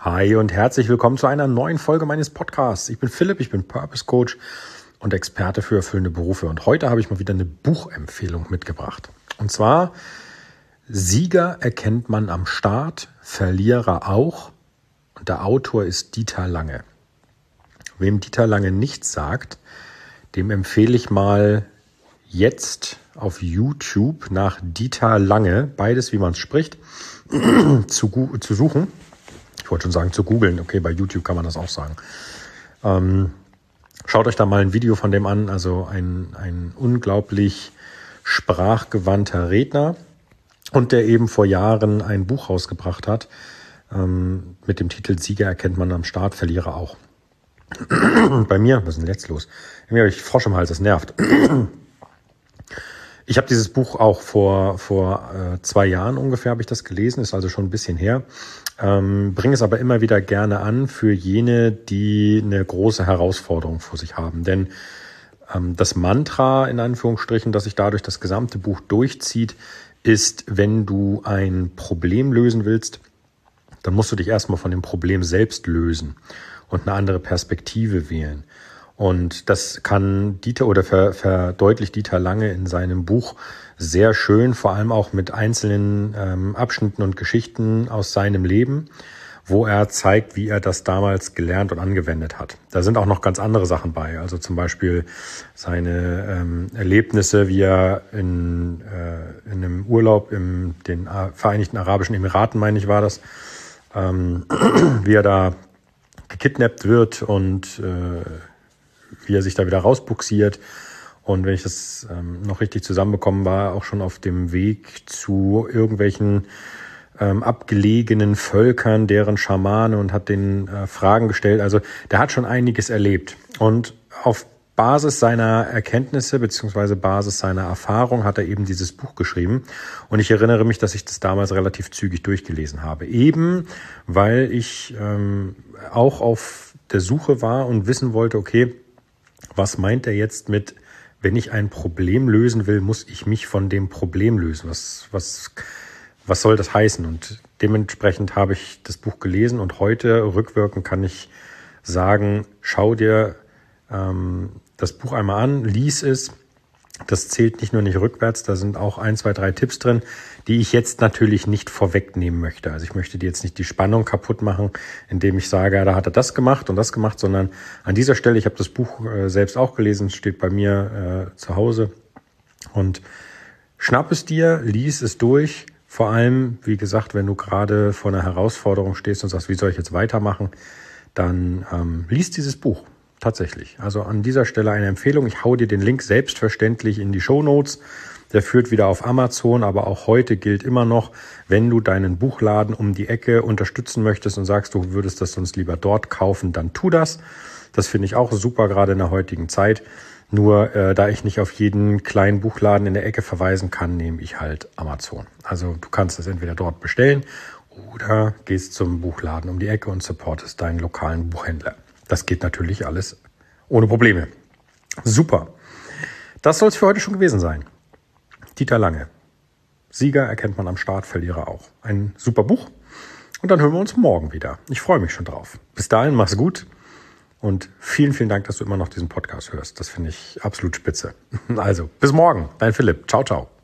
Hi und herzlich willkommen zu einer neuen Folge meines Podcasts. Ich bin Philipp, ich bin Purpose Coach und Experte für erfüllende Berufe. Und heute habe ich mal wieder eine Buchempfehlung mitgebracht. Und zwar Sieger erkennt man am Start, Verlierer auch. Und der Autor ist Dieter Lange. Wem Dieter Lange nichts sagt, dem empfehle ich mal jetzt auf YouTube nach Dieter Lange, beides wie man es spricht, zu, zu suchen. Ich wollte schon sagen zu googeln. Okay, bei YouTube kann man das auch sagen. Ähm, schaut euch da mal ein Video von dem an. Also ein, ein unglaublich sprachgewandter Redner und der eben vor Jahren ein Buch rausgebracht hat ähm, mit dem Titel Sieger erkennt man am Start, Verlierer auch. Bei mir, was ist denn jetzt los? Irgendwie habe ich Frosch im Hals, das nervt. Ich habe dieses Buch auch vor, vor äh, zwei Jahren ungefähr habe ich das gelesen, ist also schon ein bisschen her. Ähm, bringe es aber immer wieder gerne an für jene, die eine große Herausforderung vor sich haben. Denn ähm, das Mantra in Anführungsstrichen, das sich dadurch das gesamte Buch durchzieht, ist, wenn du ein Problem lösen willst, dann musst du dich erstmal von dem Problem selbst lösen und eine andere Perspektive wählen. Und das kann Dieter oder ver, verdeutlicht Dieter Lange in seinem Buch sehr schön, vor allem auch mit einzelnen ähm, Abschnitten und Geschichten aus seinem Leben, wo er zeigt, wie er das damals gelernt und angewendet hat. Da sind auch noch ganz andere Sachen bei, also zum Beispiel seine ähm, Erlebnisse, wie er in, äh, in einem Urlaub in den Vereinigten Arabischen Emiraten, meine ich, war das, ähm, wie er da gekidnappt wird und äh, wie er sich da wieder rausbuxiert. Und wenn ich das ähm, noch richtig zusammenbekommen war, auch schon auf dem Weg zu irgendwelchen ähm, abgelegenen Völkern, deren Schamane und hat den äh, Fragen gestellt. Also der hat schon einiges erlebt. Und auf Basis seiner Erkenntnisse beziehungsweise Basis seiner Erfahrung hat er eben dieses Buch geschrieben. Und ich erinnere mich, dass ich das damals relativ zügig durchgelesen habe. Eben weil ich ähm, auch auf der Suche war und wissen wollte, okay, was meint er jetzt mit, wenn ich ein Problem lösen will, muss ich mich von dem Problem lösen? Was, was, was soll das heißen? Und dementsprechend habe ich das Buch gelesen und heute rückwirkend kann ich sagen, schau dir ähm, das Buch einmal an, lies es das zählt nicht nur nicht rückwärts, da sind auch ein, zwei, drei Tipps drin, die ich jetzt natürlich nicht vorwegnehmen möchte. Also ich möchte dir jetzt nicht die Spannung kaputt machen, indem ich sage, ja, da hat er das gemacht und das gemacht, sondern an dieser Stelle, ich habe das Buch äh, selbst auch gelesen, steht bei mir äh, zu Hause und schnapp es dir, lies es durch. Vor allem, wie gesagt, wenn du gerade vor einer Herausforderung stehst und sagst, wie soll ich jetzt weitermachen, dann ähm, lies dieses Buch. Tatsächlich. Also an dieser Stelle eine Empfehlung. Ich hau dir den Link selbstverständlich in die Show Notes. Der führt wieder auf Amazon, aber auch heute gilt immer noch, wenn du deinen Buchladen um die Ecke unterstützen möchtest und sagst, du würdest das sonst lieber dort kaufen, dann tu das. Das finde ich auch super, gerade in der heutigen Zeit. Nur äh, da ich nicht auf jeden kleinen Buchladen in der Ecke verweisen kann, nehme ich halt Amazon. Also du kannst das entweder dort bestellen oder gehst zum Buchladen um die Ecke und supportest deinen lokalen Buchhändler. Das geht natürlich alles ohne Probleme. Super. Das soll es für heute schon gewesen sein. Dieter Lange. Sieger erkennt man am Start, Verlierer auch. Ein super Buch. Und dann hören wir uns morgen wieder. Ich freue mich schon drauf. Bis dahin, mach's gut. Und vielen, vielen Dank, dass du immer noch diesen Podcast hörst. Das finde ich absolut spitze. Also, bis morgen. Dein Philipp. Ciao, ciao.